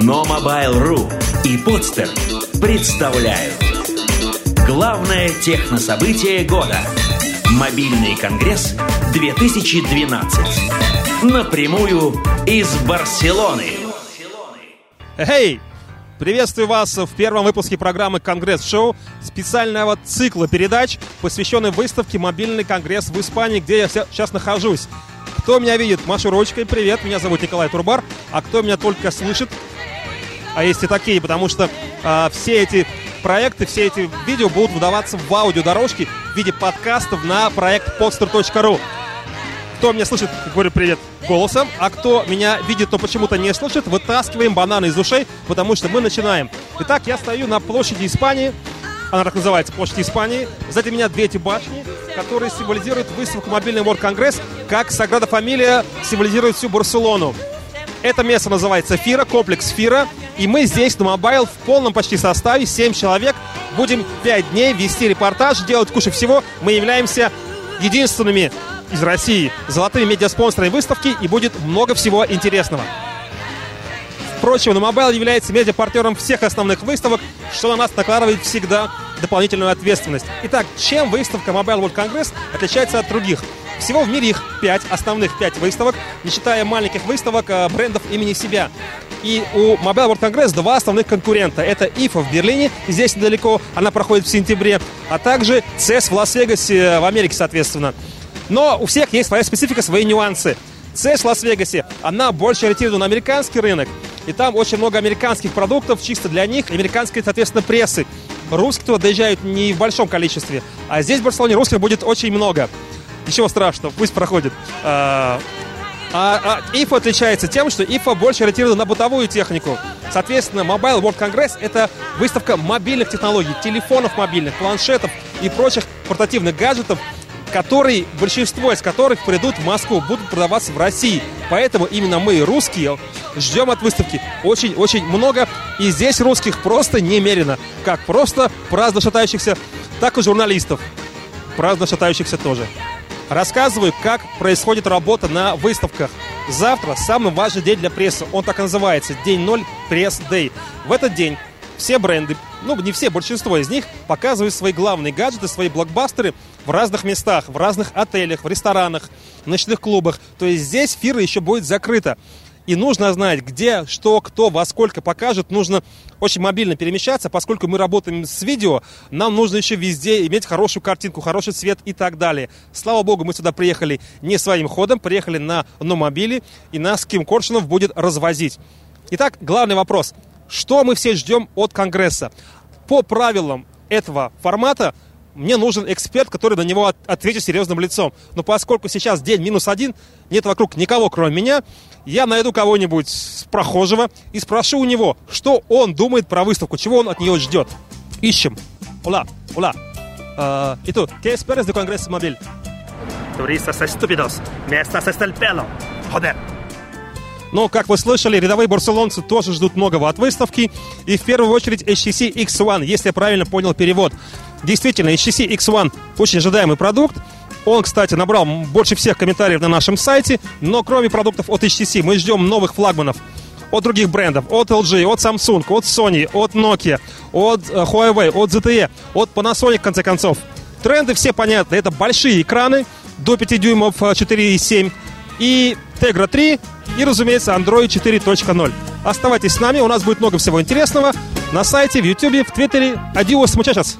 Но Mobile.ru и Подстер представляют Главное технособытие года Мобильный конгресс 2012 Напрямую из Барселоны Эй! Приветствую вас в первом выпуске программы «Конгресс-шоу» специального цикла передач, посвященной выставке «Мобильный конгресс» в Испании, где я сейчас нахожусь. Кто меня видит, машу ручкой, привет, меня зовут Николай Турбар, а кто меня только слышит, а есть и такие, потому что а, все эти проекты, все эти видео будут выдаваться в аудиодорожке в виде подкастов на проект podster.ru. Кто меня слышит, говорю привет голосом, а кто меня видит, но почему-то не слышит, вытаскиваем бананы из ушей, потому что мы начинаем. Итак, я стою на площади Испании, она так называется, площадь Испании. Сзади меня две эти башни, которые символизируют выставку Mobile World Congress, как Саграда Фамилия символизирует всю Барселону. Это место называется Фира, комплекс Фира. И мы здесь на Mobile в полном почти составе, 7 человек. Будем 5 дней вести репортаж, делать кучу всего. Мы являемся единственными из России золотыми медиаспонсорами выставки и будет много всего интересного. Впрочем, на Mobile является медиапартнером всех основных выставок, что на нас накладывает всегда дополнительную ответственность. Итак, чем выставка Mobile World Congress отличается от других? Всего в мире их пять, основных пять выставок, не считая маленьких выставок а, брендов имени себя. И у Mobile World Congress два основных конкурента. Это IFA в Берлине, здесь недалеко, она проходит в сентябре, а также CES в Лас-Вегасе, в Америке, соответственно. Но у всех есть своя специфика, свои нюансы. CES в Лас-Вегасе, она больше ориентирована на американский рынок, и там очень много американских продуктов чисто для них, американской, соответственно, прессы. Русские туда доезжают не в большом количестве, а здесь в Барселоне русских будет очень много. Ничего страшного, пусть проходит. А, а, IFA отличается тем, что IFA больше ориентирована на бытовую технику. Соответственно, Mobile World Congress — это выставка мобильных технологий, телефонов мобильных, планшетов и прочих портативных гаджетов, которые, большинство из которых придут в Москву, будут продаваться в России. Поэтому именно мы, русские, ждем от выставки очень-очень много. И здесь русских просто немерено. Как просто праздно шатающихся, так и журналистов. Праздно шатающихся тоже. Рассказываю, как происходит работа на выставках. Завтра самый важный день для прессы. Он так и называется. День 0 пресс-дэй. В этот день все бренды, ну не все, большинство из них показывают свои главные гаджеты, свои блокбастеры в разных местах, в разных отелях, в ресторанах, ночных клубах. То есть здесь фира еще будет закрыта. И нужно знать, где, что, кто, во сколько покажет. Нужно очень мобильно перемещаться, поскольку мы работаем с видео, нам нужно еще везде иметь хорошую картинку, хороший цвет и так далее. Слава богу, мы сюда приехали не своим ходом, приехали на номобиле, и нас Ким Коршунов будет развозить. Итак, главный вопрос. Что мы все ждем от Конгресса? По правилам этого формата мне нужен эксперт, который на него ответит серьезным лицом. Но поскольку сейчас день минус один, нет вокруг никого, кроме меня, я найду кого-нибудь прохожего и спрошу у него, что он думает про выставку, чего он от нее ждет. Ищем. Ола, ола. Uh, ¿Y tú? ¿Qué esperas de Congreso Móvil? Turistas estúpidos. Me estás hasta el pelo. Но, как вы слышали, рядовые барселонцы тоже ждут многого от выставки. И в первую очередь HTC X1, если я правильно понял перевод. Действительно, HTC X1 очень ожидаемый продукт. Он, кстати, набрал больше всех комментариев на нашем сайте. Но кроме продуктов от HTC мы ждем новых флагманов от других брендов, от LG, от Samsung, от Sony, от Nokia, от э, Huawei, от ZTE, от Panasonic, в конце концов. Тренды все понятны. Это большие экраны до 5 дюймов 4,7 и Tegra 3 и, разумеется, Android 4.0. Оставайтесь с нами, у нас будет много всего интересного на сайте, в YouTube, в Твиттере. Адиос, muchachos!